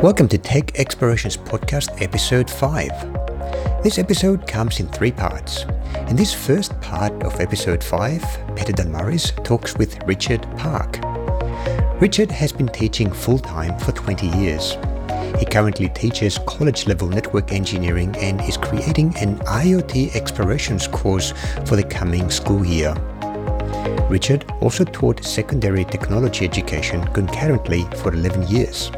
Welcome to Tech Explorations Podcast, Episode 5. This episode comes in three parts. In this first part of Episode 5, Peter Dalmaris talks with Richard Park. Richard has been teaching full time for 20 years. He currently teaches college level network engineering and is creating an IoT explorations course for the coming school year. Richard also taught secondary technology education concurrently for 11 years.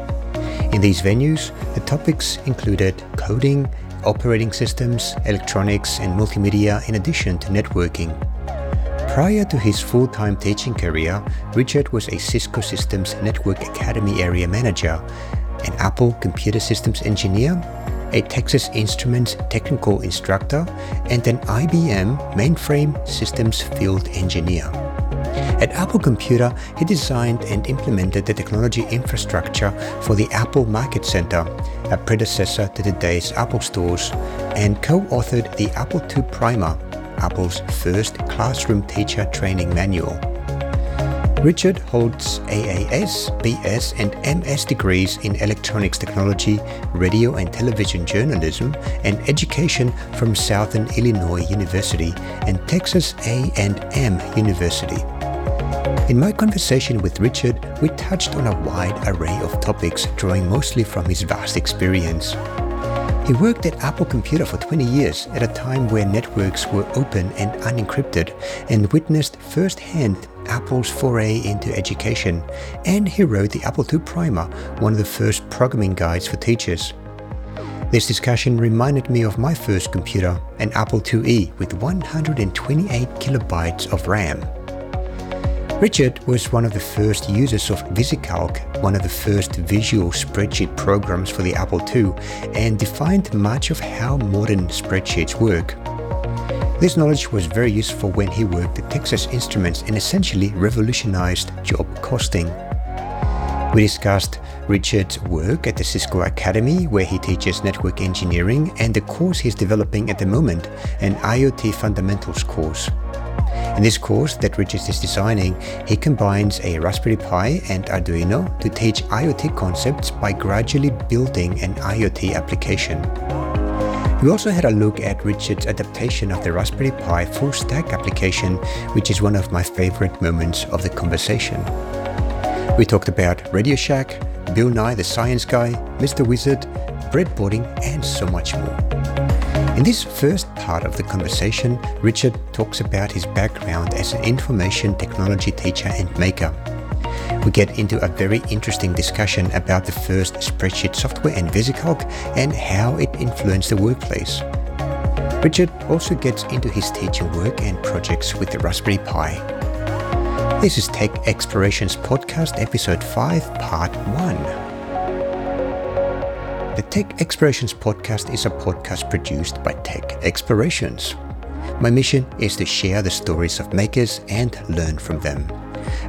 In these venues, the topics included coding, operating systems, electronics, and multimedia, in addition to networking. Prior to his full time teaching career, Richard was a Cisco Systems Network Academy area manager, an Apple Computer Systems engineer, a Texas Instruments technical instructor, and an IBM mainframe systems field engineer. At Apple Computer, he designed and implemented the technology infrastructure for the Apple Market Center, a predecessor to today's Apple stores, and co-authored the Apple II Primer, Apple's first classroom teacher training manual. Richard holds AAS, BS, and MS degrees in electronics technology, radio and television journalism, and education from Southern Illinois University and Texas A&M University. In my conversation with Richard, we touched on a wide array of topics drawing mostly from his vast experience. He worked at Apple Computer for 20 years at a time where networks were open and unencrypted and witnessed firsthand Apple's foray into education. And he wrote the Apple II Primer, one of the first programming guides for teachers. This discussion reminded me of my first computer, an Apple IIe with 128 kilobytes of RAM. Richard was one of the first users of VisiCalc, one of the first visual spreadsheet programs for the Apple II, and defined much of how modern spreadsheets work. This knowledge was very useful when he worked at Texas Instruments and essentially revolutionized job costing. We discussed Richard's work at the Cisco Academy, where he teaches network engineering, and the course he's developing at the moment, an IoT fundamentals course. In this course that Richard is designing, he combines a Raspberry Pi and Arduino to teach IoT concepts by gradually building an IoT application. We also had a look at Richard's adaptation of the Raspberry Pi full stack application, which is one of my favorite moments of the conversation. We talked about Radio Shack, Bill Nye the Science Guy, Mr. Wizard, breadboarding, and so much more. In this first part of the conversation, Richard talks about his background as an information technology teacher and maker. We get into a very interesting discussion about the first spreadsheet software and VisiCalc and how it influenced the workplace. Richard also gets into his teaching work and projects with the Raspberry Pi. This is Tech Explorations Podcast, Episode 5, Part 1. The Tech Explorations podcast is a podcast produced by Tech Explorations. My mission is to share the stories of makers and learn from them.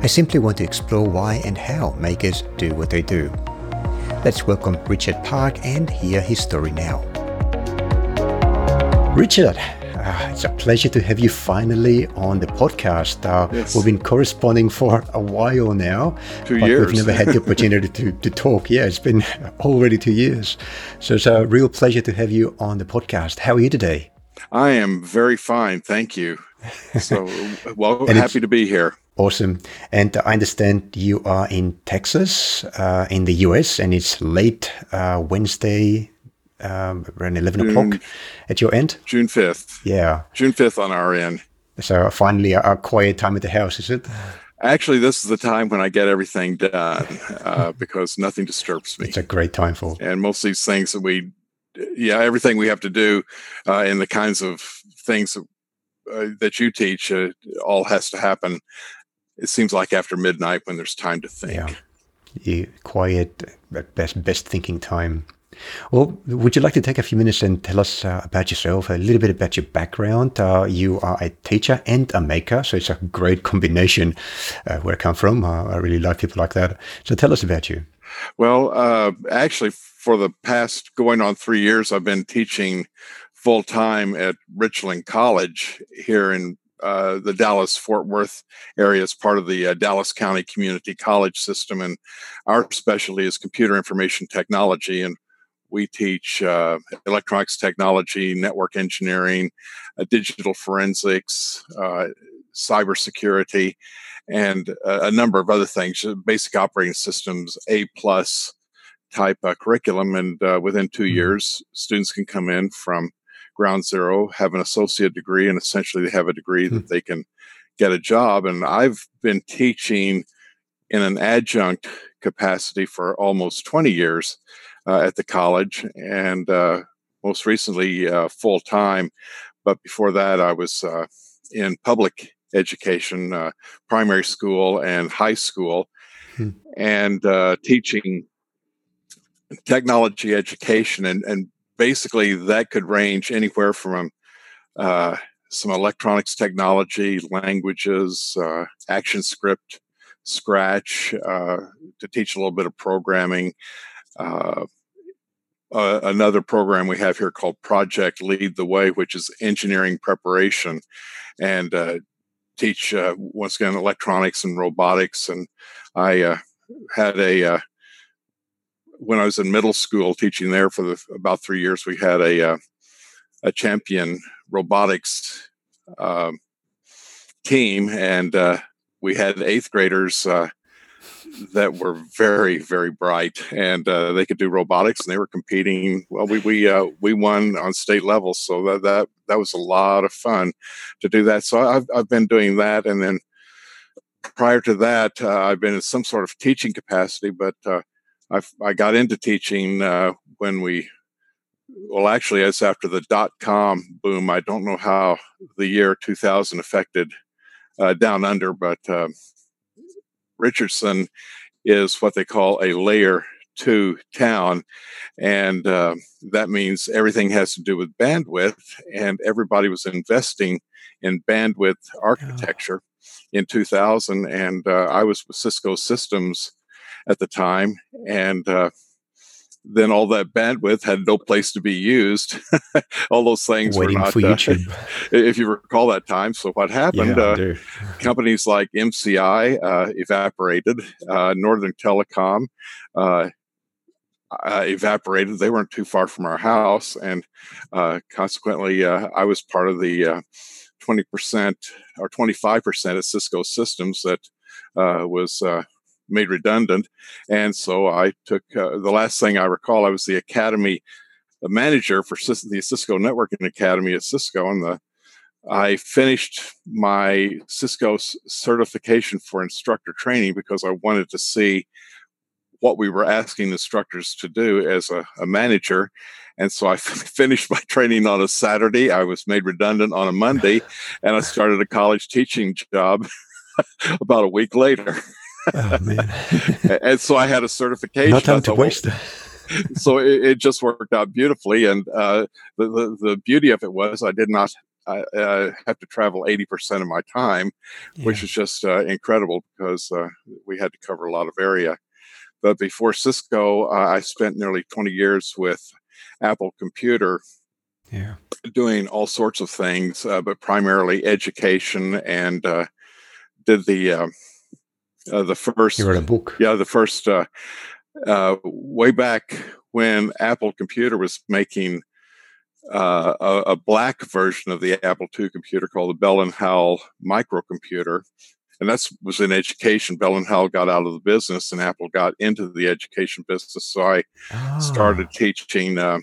I simply want to explore why and how makers do what they do. Let's welcome Richard Park and hear his story now. Richard, uh, it's a pleasure to have you finally on the podcast. Uh, yes. We've been corresponding for a while now, two but years. we've never had the opportunity to, to talk. Yeah, it's been already two years. So it's a real pleasure to have you on the podcast. How are you today? I am very fine. Thank you. So, well, happy to be here. Awesome. And I understand you are in Texas, uh, in the US, and it's late uh, Wednesday um, around 11 June, o'clock at your end? June 5th. Yeah. June 5th on our end. So finally, a, a quiet time at the house, is it? Actually, this is the time when I get everything done uh, because nothing disturbs me. It's a great time for. And most of these things that we, yeah, everything we have to do uh, and the kinds of things that, uh, that you teach, uh, all has to happen. It seems like after midnight when there's time to think. Yeah. You quiet, best best thinking time. Well, would you like to take a few minutes and tell us uh, about yourself, a little bit about your background? Uh, you are a teacher and a maker, so it's a great combination uh, where I come from. Uh, I really like people like that. So tell us about you. Well, uh, actually, for the past going on three years, I've been teaching full time at Richland College here in uh, the Dallas Fort Worth area as part of the uh, Dallas County Community College system, and our specialty is computer information technology. And we teach uh, electronics technology, network engineering, uh, digital forensics, uh, cybersecurity, and a number of other things. Basic operating systems, A plus type curriculum, and within two mm-hmm. years, students can come in from ground zero, have an associate degree, and essentially they have a degree hmm. that they can get a job. And I've been teaching in an adjunct capacity for almost 20 years uh, at the college, and uh, most recently uh, full time. But before that, I was uh, in public education, uh, primary school and high school, hmm. and uh, teaching technology education and, and basically that could range anywhere from uh, some electronics technology, languages, uh, ActionScript, Scratch, uh, to teach a little bit of programming. Uh, another program we have here called Project Lead the Way, which is engineering preparation, and uh, teach uh, once again electronics and robotics. And I had a when I was in middle school teaching there for the, about three years, we had a uh, a champion robotics uh, team, and uh, we had eighth graders uh, that were very very bright, and uh, they could do robotics, and they were competing. Well, we we uh, we won on state level, so that that that was a lot of fun to do that. So I've I've been doing that, and then prior to that, I've been in some sort of teaching capacity, but I, I got into teaching uh, when we, well, actually, it's after the dot com boom. I don't know how the year 2000 affected uh, down under, but uh, Richardson is what they call a layer two town. And uh, that means everything has to do with bandwidth, and everybody was investing in bandwidth architecture in 2000. And uh, I was with Cisco Systems at the time, and uh, then all that bandwidth had no place to be used. all those things Waiting were not. For uh, if you recall that time, so what happened? Yeah, uh, companies like MCI uh, evaporated, uh, Northern Telecom uh, uh, evaporated. They weren't too far from our house, and consequently, I was part of the twenty percent or twenty five percent of Cisco Systems that was made redundant. And so I took uh, the last thing I recall, I was the academy manager for the Cisco Networking Academy at Cisco. And the I finished my Cisco certification for instructor training because I wanted to see what we were asking instructors to do as a, a manager. And so I f- finished my training on a Saturday. I was made redundant on a Monday, and I started a college teaching job about a week later oh man! and so I had a certification. Not time to waste. so it, it, just worked out beautifully, and uh, the, the, the beauty of it was I did not uh, have to travel eighty percent of my time, yeah. which is just uh, incredible because uh, we had to cover a lot of area. But before Cisco, uh, I spent nearly twenty years with Apple Computer. Yeah. Doing all sorts of things, uh, but primarily education, and did the uh, the first. You wrote a book. Yeah, the first. Uh, uh, way back when Apple Computer was making uh, a, a, black version of the Apple II computer called the Bell and Howell microcomputer, and that was in education. Bell and Howell got out of the business, and Apple got into the education business. So I oh. started teaching. Uh,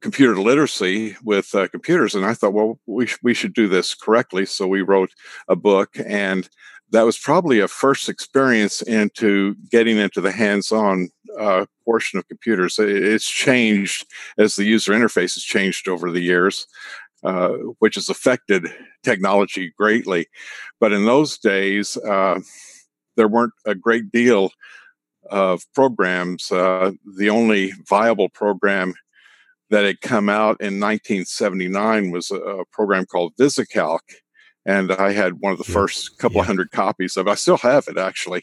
computer literacy with uh, computers and i thought well we, sh- we should do this correctly so we wrote a book and that was probably a first experience into getting into the hands-on uh, portion of computers. It's changed as the user interface has changed over the years, uh, which has affected technology greatly. But in those days, uh, there weren't a great deal of programs. Uh, the only viable program that had come out in 1979 was a, a program called VisiCalc and I had one of the first couple yeah. of hundred copies of. it. I still have it actually.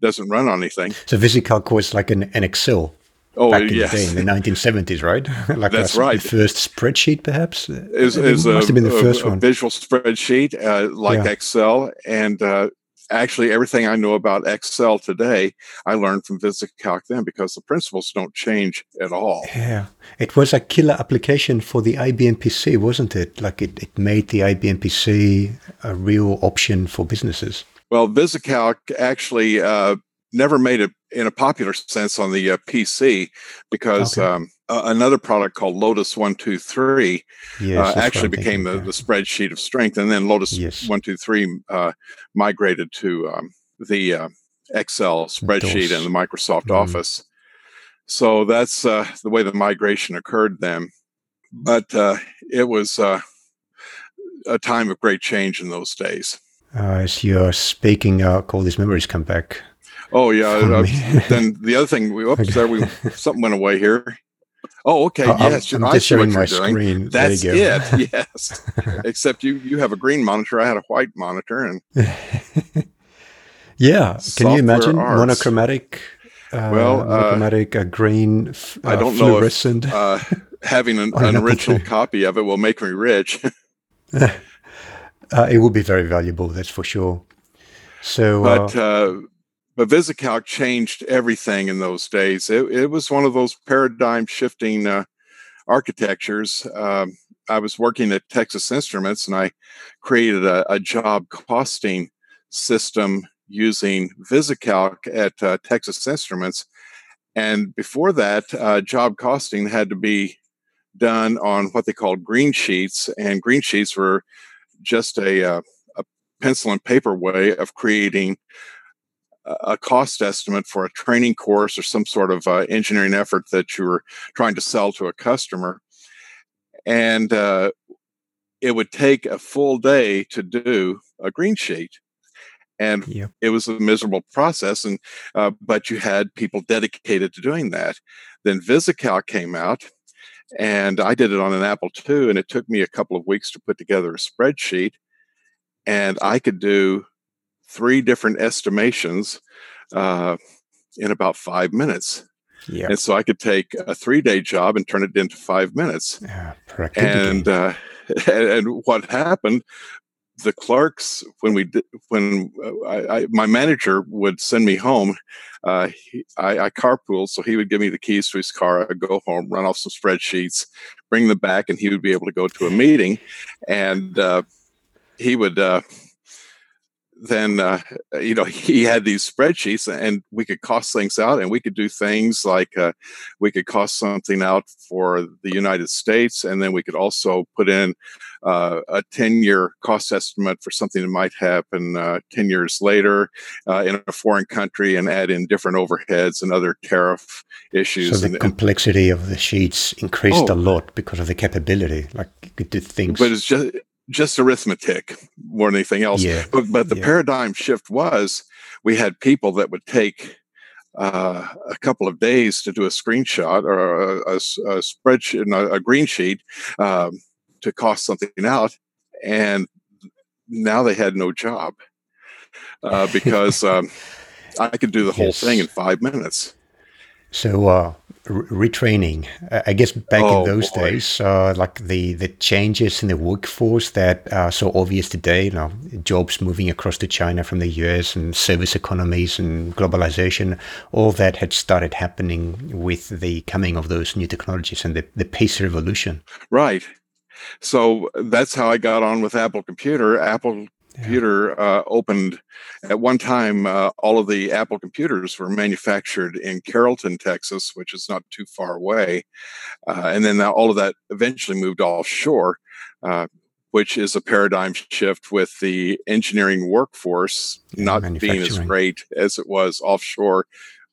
Doesn't run on anything. So VisiCalc was like an, an Excel. oh, back in yes. the day in the 1970s, right? like that's right. The first spreadsheet, perhaps. Is is must a, have been the first a, one. Visual spreadsheet uh, like yeah. Excel, and uh, actually everything I know about Excel today, I learned from VisiCalc then because the principles don't change at all. Yeah, it was a killer application for the IBM PC, wasn't it? Like it, it made the IBM PC a real option for businesses. Well, VisiCalc actually uh, never made it in a popular sense on the uh, PC because okay. um, uh, another product called Lotus One Two Three yes, uh, actually became the, the, spreadsheet of strength, and then Lotus yes. One Two Three uh, migrated to um, the uh, Excel spreadsheet and the Microsoft mm. Office. So that's uh, the way the migration occurred then. But it was a time of great change in those days. as you're speaking, all these memories come back. Oh yeah. Uh, then the other thing, we oops, there we something went away here. Oh, okay. Oh, yes, I'm, I'm just sharing my screen. That's it. Yes. Except you you have a green monitor. I had a white monitor, and yeah. Can you imagine arts. monochromatic? Uh, well, uh, monochromatic uh, green. I don't know if uh, having an, an original copy of it will make me rich. Uh, it will be very valuable. That's for sure. So, but but VisiCalc changed everything in those days. It, it was one of those paradigm shifting uh, architectures. Um, I was working at Texas Instruments and I created a, a job costing system using VisiCalc at uh, Texas Instruments. And before that, uh, job costing had to be done on what they called green sheets, and green sheets were just a, uh, a pencil and paper way of creating a cost estimate for a training course or some sort of uh, engineering effort that you were trying to sell to a customer. And uh, it would take a full day to do a green sheet. And it was a miserable process, and uh, but you had people dedicated to doing that. Then VisiCalc came out, and I did it on an Apple II, and it took me a couple of weeks to put together a spreadsheet. And I could do three different estimations uh, in about five minutes. Yeah. And so I could take a three day job and turn it into five minutes. Yeah, and, uh, and what happened, the clerks, when we did, when uh, I, I, my manager would send me home, uh, he, I, I carpooled. So he would give me the keys to his car. I'd go home, run off some spreadsheets, bring them back, and he would be able to go to a meeting. And uh, he would, uh, then uh, you know he had these spreadsheets and we could cost things out and we could do things like uh, we could cost something out for the united states and then we could also put in uh, a 10 year cost estimate for something that might happen uh, 10 years later uh, in a foreign country and add in different overheads and other tariff issues so the and, complexity of the sheets increased oh, a lot because of the capability like you could do things but it's just just arithmetic more than anything else. Yeah. But, but the yeah. paradigm shift was we had people that would take uh, a couple of days to do a screenshot or a, a, a spreadsheet, a, a, green sheet um, to cost something out. And now they had no job uh, because um, I could do the whole yes. thing in five minutes. So, uh, retraining. I guess back oh, in those boy. days, uh, like the the changes in the workforce that are so obvious today, you know, jobs moving across to China from the US and service economies and globalization, all that had started happening with the coming of those new technologies and the, the pace revolution. Right. So that's how I got on with Apple Computer. Apple computer uh, opened at one time uh, all of the apple computers were manufactured in carrollton texas which is not too far away. Uh, and then all of that eventually moved offshore uh, which is a paradigm shift with the engineering workforce not being as great as it was offshore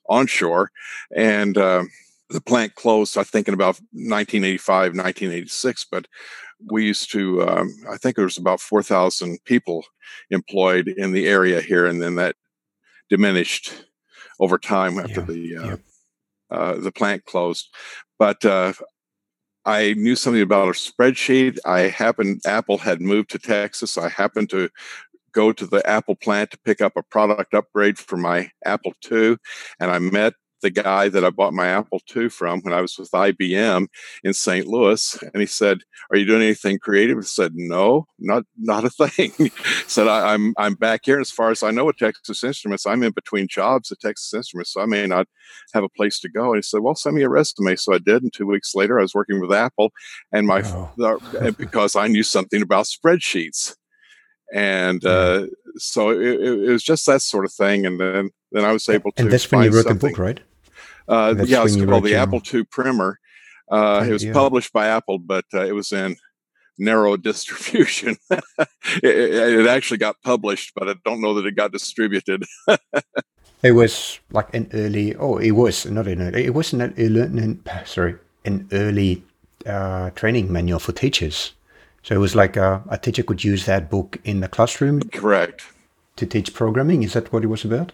onshore. And um, the plant closed i think in about 1985 1986 but we used to um, i think there was about 4000 people employed in the area here and then that diminished over time after yeah, the uh, yeah. uh, the plant closed. But uh, i knew something about a spreadsheet. I happened apple had moved to texas. I happened to go to the apple plant to pick up a product upgrade for my apple ii and i met the guy that I bought my Apple II from when I was with IBM in St. Louis, and he said, "Are you doing anything creative?" I said, "No, not not a thing." said, I, I'm, I'm back here. As far as I know, at Texas Instruments, I'm in between jobs at Texas Instruments, so I may not have a place to go." And he said, "Well, send me a resume." So I did, and two weeks later, I was working with Apple, and my oh. because I knew something about spreadsheets and uh, so it, it, was just that sort of thing. And then then I was able to. And that's when you wrote the book, right? Uh, yeah, it's called the. Apple II Primer. Uh, it was published by Apple, but uh, it was in narrow distribution. it, it, actually got published, but I don't know that it got distributed. it was like an early. Oh, it was not an early. It was an early. Sorry, an early uh, training manual for teachers. So it was like a, a teacher could use that book in the classroom. Correct. To teach programming. Is that what it was about?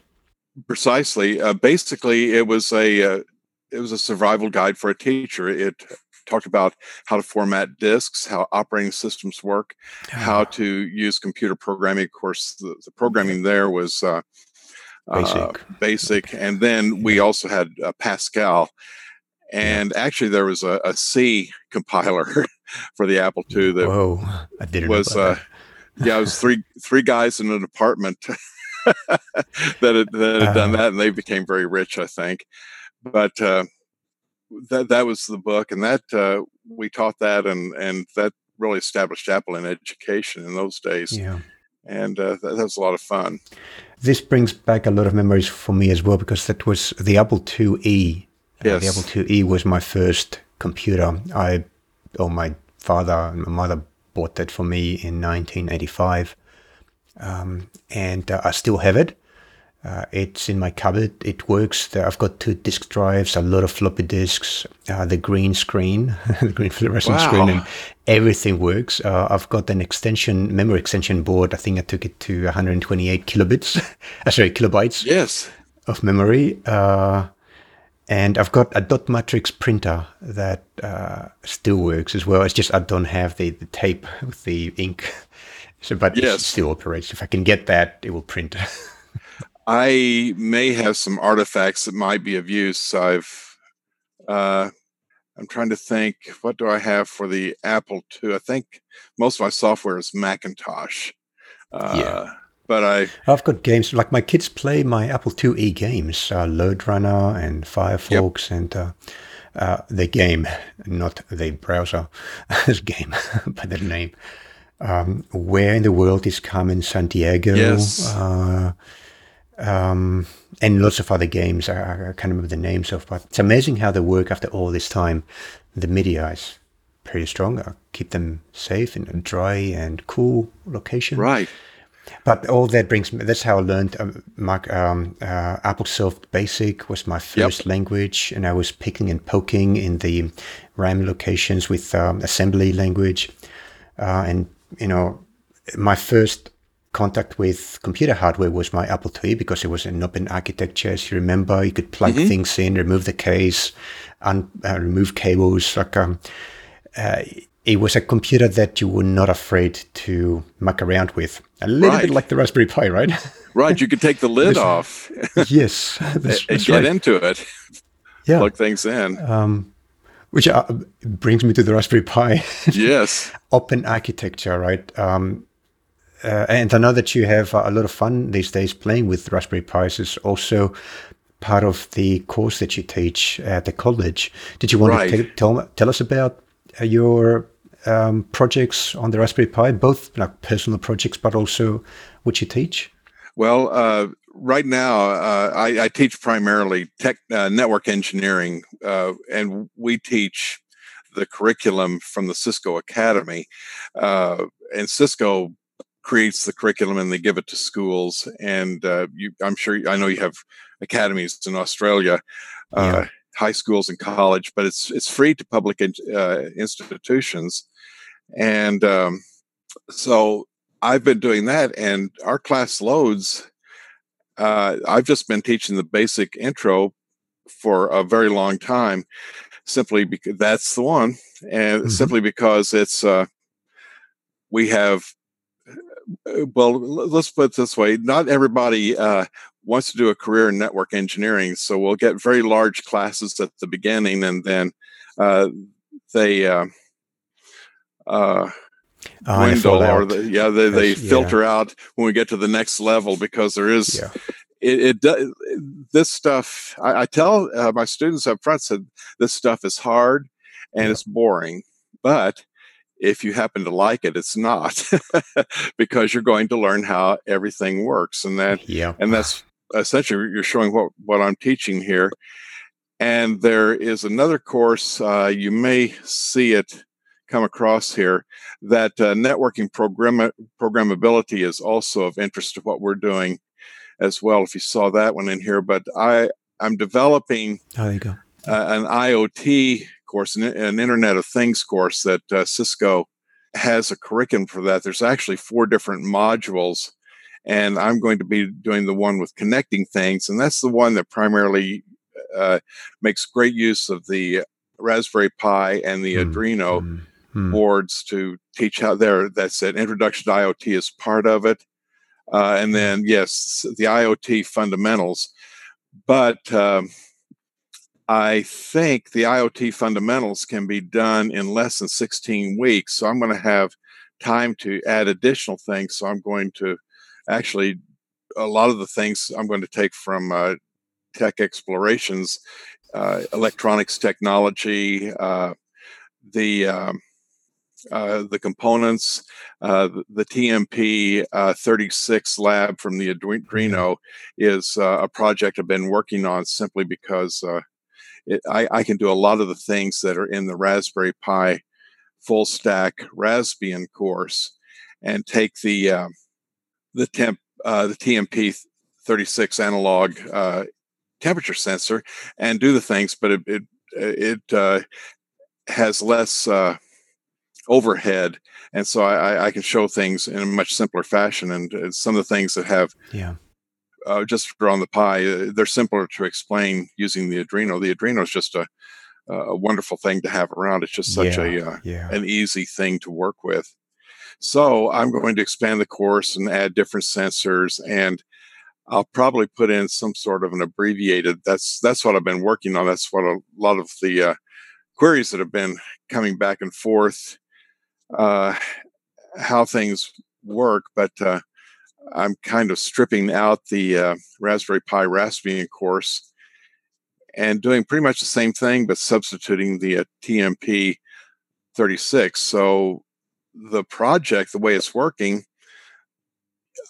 Precisely. Uh, basically, it was a uh, it was a survival guide for a teacher. It talked about how to format disks, how operating systems work, how to use computer programming. Of course, the, the programming there was uh, uh basic. Basic, and then we also had uh, Pascal. And actually, there was a, a C compiler for the Apple II that Whoa, I didn't was uh, yeah, it was three three guys in an apartment that had, that had done uh-huh. that, and they became very rich, I think. But uh, that that was the book, and that uh, we taught that, and and that really established Apple in education in those days. Yeah. And uh, that, that was a lot of fun. This brings back a lot of memories for me as well because that was the Apple IIe. Yes. Uh, the Apple IIe was my first computer. I, oh, my father and my mother bought that for me in 1985. Um, and uh, I still have it. Uh, it's in my cupboard. It works. I've got two disk drives, a lot of floppy disks, uh, the green screen, the green fluorescent wow. screen, and everything works. Uh, I've got an extension, memory extension board. I think I took it to 128 kilobits, uh, sorry, kilobytes. Yes. Of memory. Uh, and I've got a dot matrix printer that uh, still works as well. It's just I don't have the, the tape with the ink. So, but yes. it still operates. If I can get that, it will print. I may have some artifacts that might be of use. I've, uh, I'm trying to think, what do I have for the Apple II? I think most of my software is Macintosh. Uh, yeah but I I've got games like my kids play my Apple IIe games, uh, Lode Runner and Firefox, yep. and uh, uh, the game, not the browser, this game by the name. Um, where in the world is Carmen Sandiego? Yes. Uh, um, and lots of other games. I, I, can't remember the names of, but it's amazing how they work after all this time. The media is pretty strong. I keep them safe in a dry and cool location. Right. But all that brings me, that's how I learned um, um, uh, AppleSoft Basic was my first yep. language. And I was picking and poking in the RAM locations with um, assembly language. Uh, and, you know, my first contact with computer hardware was my Apple II because it was an open architecture. As you remember, you could plug mm-hmm. things in, remove the case, and uh, remove cables. Like, um, uh, it was a computer that you were not afraid to muck around with. A little right. bit like the Raspberry Pi, right? right. You could take the lid off. yes. That's, and get right. into it. Yeah. Plug things in. Um, which uh, brings me to the Raspberry Pi. yes. Open architecture, right? Um, uh, and I know that you have a lot of fun these days playing with Raspberry Pis. Is also part of the course that you teach at the college. Did you want right. to t- tell tell us about uh, your um, projects on the Raspberry Pi, both like personal projects, but also what you teach? Well, uh, right now uh, I, I, teach primarily tech uh, network engineering, uh, and we teach the curriculum from the Cisco Academy. Uh, and Cisco creates the curriculum and they give it to schools. And uh, you, I'm sure I know you have academies in Australia. Yeah high schools and college, but it's it's free to public uh, institutions, and um, so I've been doing that, and our class loads. Uh, I've just been teaching the basic intro for a very long time, simply because that's the one, and mm-hmm. simply because it's uh, we have Uh, well, let's put it this way: not everybody uh, wants to do a career in network engineering, so we'll get very large classes at the beginning, and then uh, they uh, dwindle or the, yeah they, they yeah. filter out when we get to the next level because there is Yeah. it, it does this stuff i, I tell uh, my students up front said this stuff is hard and Yeah. it's boring but if you happen to like it it's not because you're going to learn how everything works and that Yeah. and that's essentially you're showing what what i'm teaching here and there is another course uh, you may see it come across here that uh, networking program programmability is also of interest to what we're doing as well if you saw that one in here. But i i'm developing Oh, there you go. uh, an iot course an, an internet of things course that uh, cisco has a curriculum for that. There's actually four different modules and i'm going to be doing the one with connecting things and that's the one that primarily uh, makes great use of the raspberry pi and the Hmm, arduino Mm, mm. boards to teach how there that's an introduction to iot is part of it. Uh, and then yes the iot fundamentals. But um, i think the iot fundamentals can be done in less than 16 weeks. So i'm going to have time to add additional things. So i'm going to actually a lot of the things i'm going to take from uh, tech explorations uh, electronics technology uh, the um, uh, the components, uh, the, TMP uh, 36 lab from the Arduino is uh, a project I've been working on simply because uh, it, I, I can do a lot of the things that are in the Raspberry Pi full stack Raspbian course and take the uh, the temp uh, the TMP 36 analog uh, temperature sensor and do the things, but it it, it has less uh, overhead, and so I, I can show things in a much simpler fashion. And some of the things that have Yeah. uh, just on the Pi, uh, they're simpler to explain using the Arduino. The Arduino is just a a wonderful thing to have around. It's just such yeah. a uh, yeah. an easy thing to work with. So I'm going to expand the course and add different sensors and I'll probably put in some sort of an abbreviated. That's that's what I've been working on. That's what a lot of the uh, queries that have been coming back and forth, uh, how things work. But uh, I'm kind of stripping out the uh, Raspberry Pi Raspbian course and doing pretty much the same thing, but substituting the uh, TMP 36. So the project, the way it's working,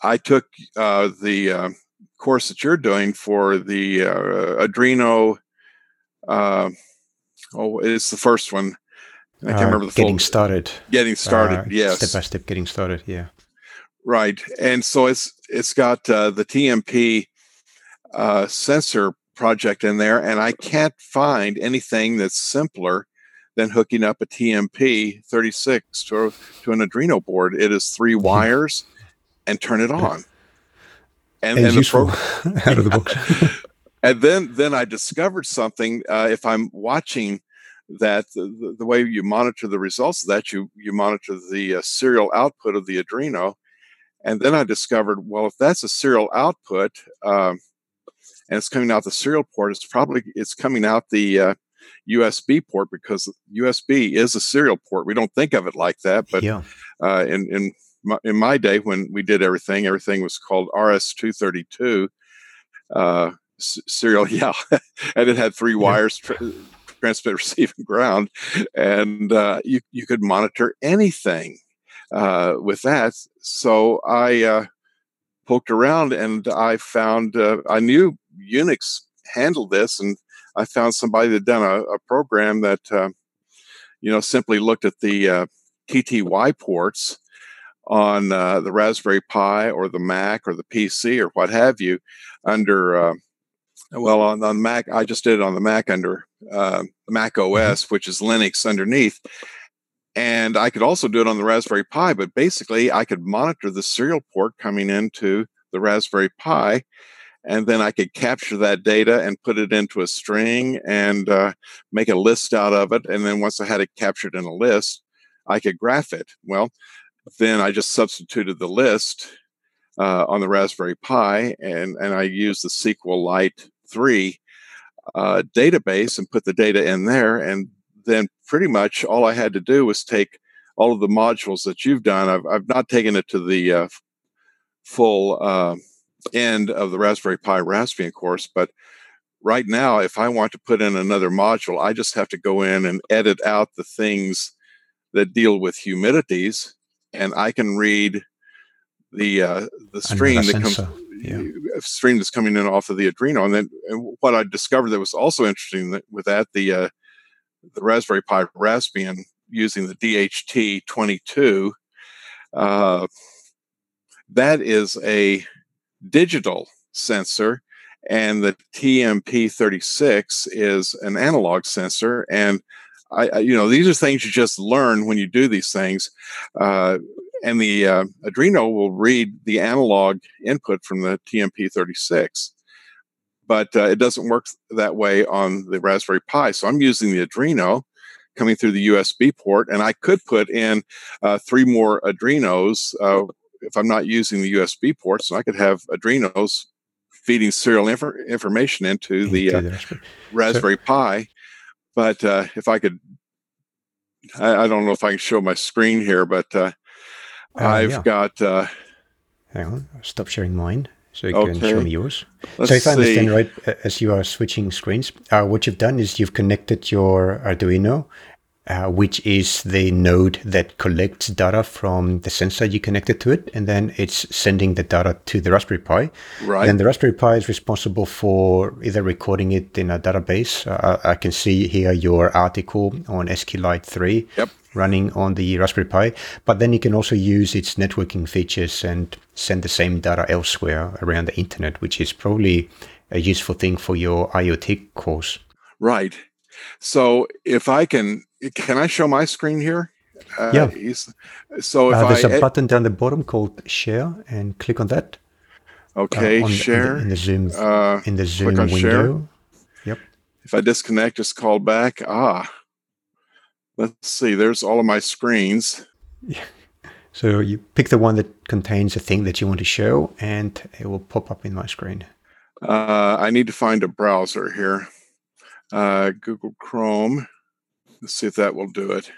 I took uh, the uh, course that you're doing for the uh, Arduino. Uh, oh, it's the first one. I can't Uh, remember the getting full. started. Getting started. Uh, yes. Step by step, getting started. Yeah. Right, and so it's it's got uh, the TMP uh, sensor project in there, and I can't find anything that's simpler than hooking up a TMP 36 to to an Arduino board. It is three wires, and turn it on. And, And and the pro- out of the box. and then then I discovered something. Uh, if I'm watching that, the, the, way you monitor the results of that, you you monitor the uh, serial output of the Arduino, and then I discovered, well, if that's a serial output, um, and it's coming out the serial port, it's probably it's coming out the uh, USB port because USB is a serial port. We don't think of it like that, but yeah. uh, in in my, in my day when we did everything, everything was called RS two thirty two uh, serial. Yeah, and it had three wires. Tra- transmit, receive, and ground, and uh, you you could monitor anything uh, with that. So I uh, poked around and I found uh, I knew Unix handled this, and I found somebody that done a, a program that uh, you know simply looked at the uh, TTY ports on the Raspberry Pi or the Mac or the PC or what have you under well on, on Mac I just did it on the Mac under uh, Mac OS which is Linux underneath. And I could also do it on the Raspberry Pi but basically I could monitor the serial port coming into the Raspberry Pi and then I could capture that data and put it into a string and uh, make a list out of it. And then once I had it captured in a list I could graph it. Well then I just substituted the list uh, on the Raspberry Pi, and and I used the SQLite three uh, database and put the data in there, and then pretty much all I had to do was take all of the modules that you've done. I've I've not taken it to the uh, full uh, end of the Raspberry Pi Raspbian course, but right now, if I want to put in another module, I just have to go in and edit out the things that deal with humidities, and I can read the uh, the stream that comes yeah. stream that's coming in off of the Arduino. And then and what I discovered that was also interesting that with that the uh, the Raspberry Pi Raspbian using the DHT22. Uh, that is a digital sensor and the TMP36 is an analog sensor. And I, you know, these are things you just learn when you do these things. Uh, and the uh, Arduino will read the analog input from the TMP36, but uh, it doesn't work that way on the Raspberry Pi. So I'm using the Arduino coming through the USB port, and I could put in uh, three more Arduinos uh, if I'm not using the USB ports, and I could have Arduinos feeding serial inf- information into, the, uh, Raspberry, Raspberry so, Pi. But uh, if I could, I, I, don't know if I can show my screen here, but uh, uh I've yeah. got. Uh, Hang on, stop sharing mine so you okay. can show me yours. Let's so if I understand see. right, as you are switching screens, uh, what you've done is you've connected your Arduino uh, which is the node that collects data from the sensor you connected to it, and then it's sending the data to the Raspberry Pi. Right. Then the Raspberry Pi is responsible for either recording it in a database. Uh, I can see here your article on SQLite 3 yep. running on the Raspberry Pi, but then you can also use its networking features and send the same data elsewhere around the internet, which is probably a useful thing for your IoT course. Right. So if I can can I show my screen here? Uh, yeah. So if uh, there's I, a button down the bottom called Share, and click on that. Okay, uh, on, share in the, in the Zoom uh, in the Zoom window. Share. Yep. If I disconnect, just call back. Ah, let's see. There's all of my screens. Yeah. So you pick the one that contains the thing that you want to show, and it will pop up in my screen. Uh, I need to find a browser here. Uh, Google Chrome. Let's see if that will do it.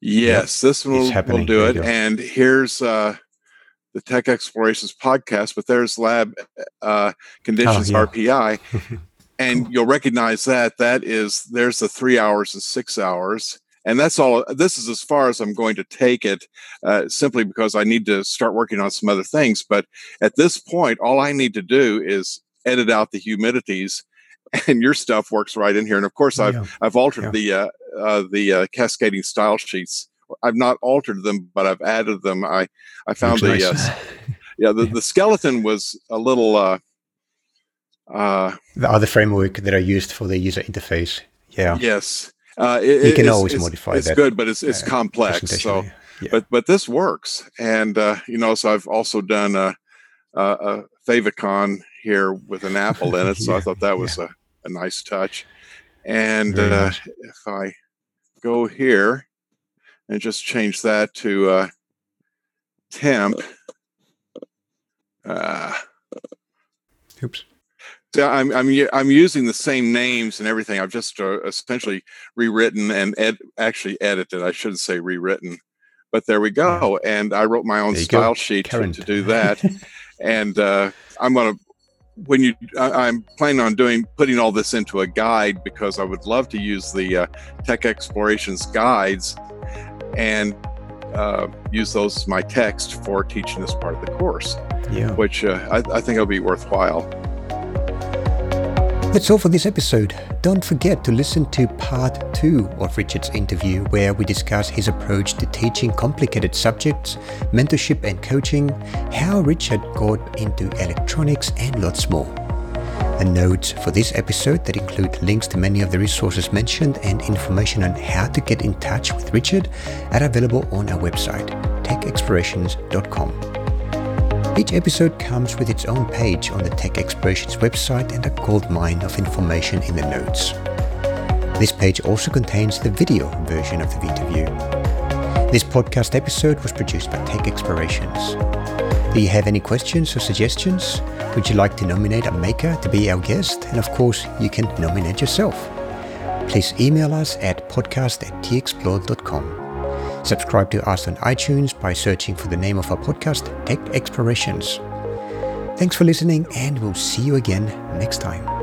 Yes, yep. this will, will do it. And here's uh, the Tech Explorations podcast, but there's lab uh, conditions oh, yeah. RPI. and you'll recognize that. That is, there's the three hours and six hours. And that's all. This is as far as I'm going to take it, uh, simply because I need to start working on some other things. But at this point, all I need to do is edit out the humidities and your stuff works right in here. And of course, I've yeah. I've altered yeah. the uh, uh, the uh, cascading style sheets. I've not altered them, but I've added them. I I found the nice. uh, yeah the, the skeleton was a little. Uh, uh, the other framework that are used for the user interface. Yeah. Yes. Uh, it, you can always modify it's that. It's good, but it's it's uh, complex. So, yeah. but but this works, and uh, you know, so I've also done a, a favicon here with an apple in it. So yeah, I thought that was yeah. a, a nice touch. And uh, nice. if I go here and just change that to uh, temp. Uh, Oops. So I'm I'm I'm using the same names and everything. I've just uh, essentially rewritten and ed- actually edited. I shouldn't say rewritten, but there we go. And I wrote my own style go. sheet to, to, do that. and uh, I'm going to when you I, am planning on doing putting all this into a guide because i would love to use the uh, tech explorations guides and uh, use those as my text for teaching this part of the course yeah. which uh, I, I think will be worthwhile that's all for this episode. Don't forget to listen to part two of Richard's interview, where we discuss his approach to teaching complicated subjects, mentorship and coaching, how Richard got into electronics, and lots more. The notes for this episode that include links to many of the resources mentioned and information on how to get in touch with Richard are available on our website, techexplorations.com. Each episode comes with its own page on the Tech Explorations website and a gold mine of information in the notes. This page also contains the video version of the interview. This podcast episode was produced by Tech Explorations. Do you have any questions or suggestions? Would you like to nominate a maker to be our guest? And of course, you can nominate yourself. Please email us at podcast at texplored.com. Subscribe to us on iTunes by searching for the name of our podcast, Tech Explorations. Thanks for listening, and we'll see you again next time.